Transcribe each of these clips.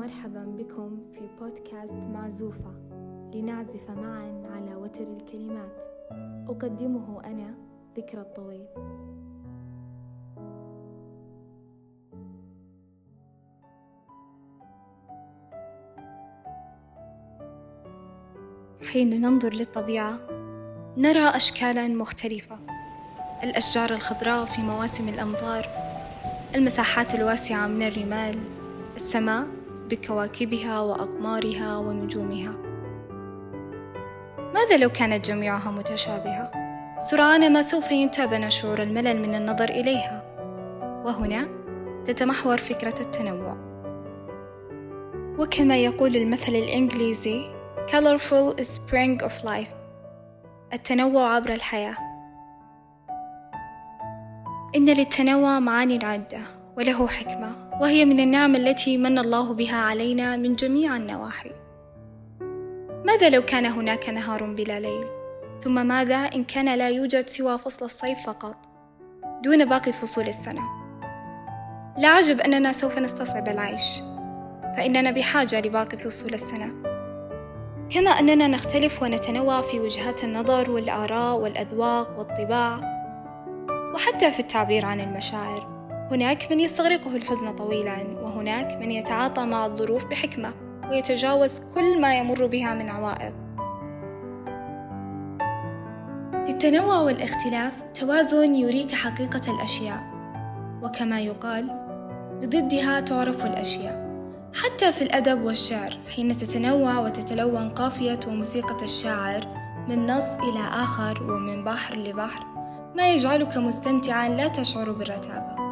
مرحبا بكم في بودكاست معزوفة لنعزف معا على وتر الكلمات. أقدمه أنا ذكرى الطويل. حين ننظر للطبيعة نرى أشكالا مختلفة. الأشجار الخضراء في مواسم الأمطار المساحات الواسعة من الرمال السماء بكواكبها وأقمارها ونجومها. ماذا لو كانت جميعها متشابهة؟ سرعان ما سوف ينتابنا شعور الملل من النظر إليها؟ وهنا تتمحور فكرة التنوع. وكما يقول المثل الإنجليزي Colorful spring of life. التنوع عبر الحياة. إن للتنوع معاني عدة وله حكمة. وهي من النعم التي من الله بها علينا من جميع النواحي. ماذا لو كان هناك نهار بلا ليل؟ ثم ماذا إن كان لا يوجد سوى فصل الصيف فقط؟ دون باقي فصول السنة. لا عجب أننا سوف نستصعب العيش. فإننا بحاجة لباقي فصول السنة. كما أننا نختلف ونتنوع في وجهات النظر والآراء والأذواق والطباع وحتى في التعبير عن المشاعر. هناك من يستغرقه الحزن طويلا وهناك من يتعاطى مع الظروف بحكمة ويتجاوز كل ما يمر بها من عوائق. في التنوع والاختلاف توازن يريك حقيقة الأشياء. وكما يقال بضدها تعرف الأشياء. حتى في الأدب والشعر حين تتنوع وتتلون قافية وموسيقى الشاعر من نص إلى آخر ومن بحر لبحر ما يجعلك مستمتعا لا تشعر بالرتابة.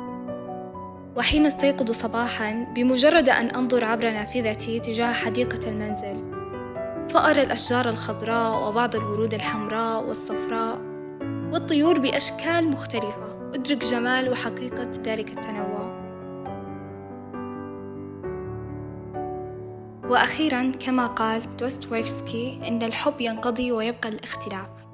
وحين استيقظ صباحا بمجرد أن أنظر عبر نافذتي تجاه حديقة المنزل فأرى الأشجار الخضراء وبعض الورود الحمراء والصفراء والطيور بأشكال مختلفة. أدرك جمال وحقيقة ذلك التنوع. وأخيرا كما قال دوستويفسكي إن الحب ينقضي ويبقى الاختلاف.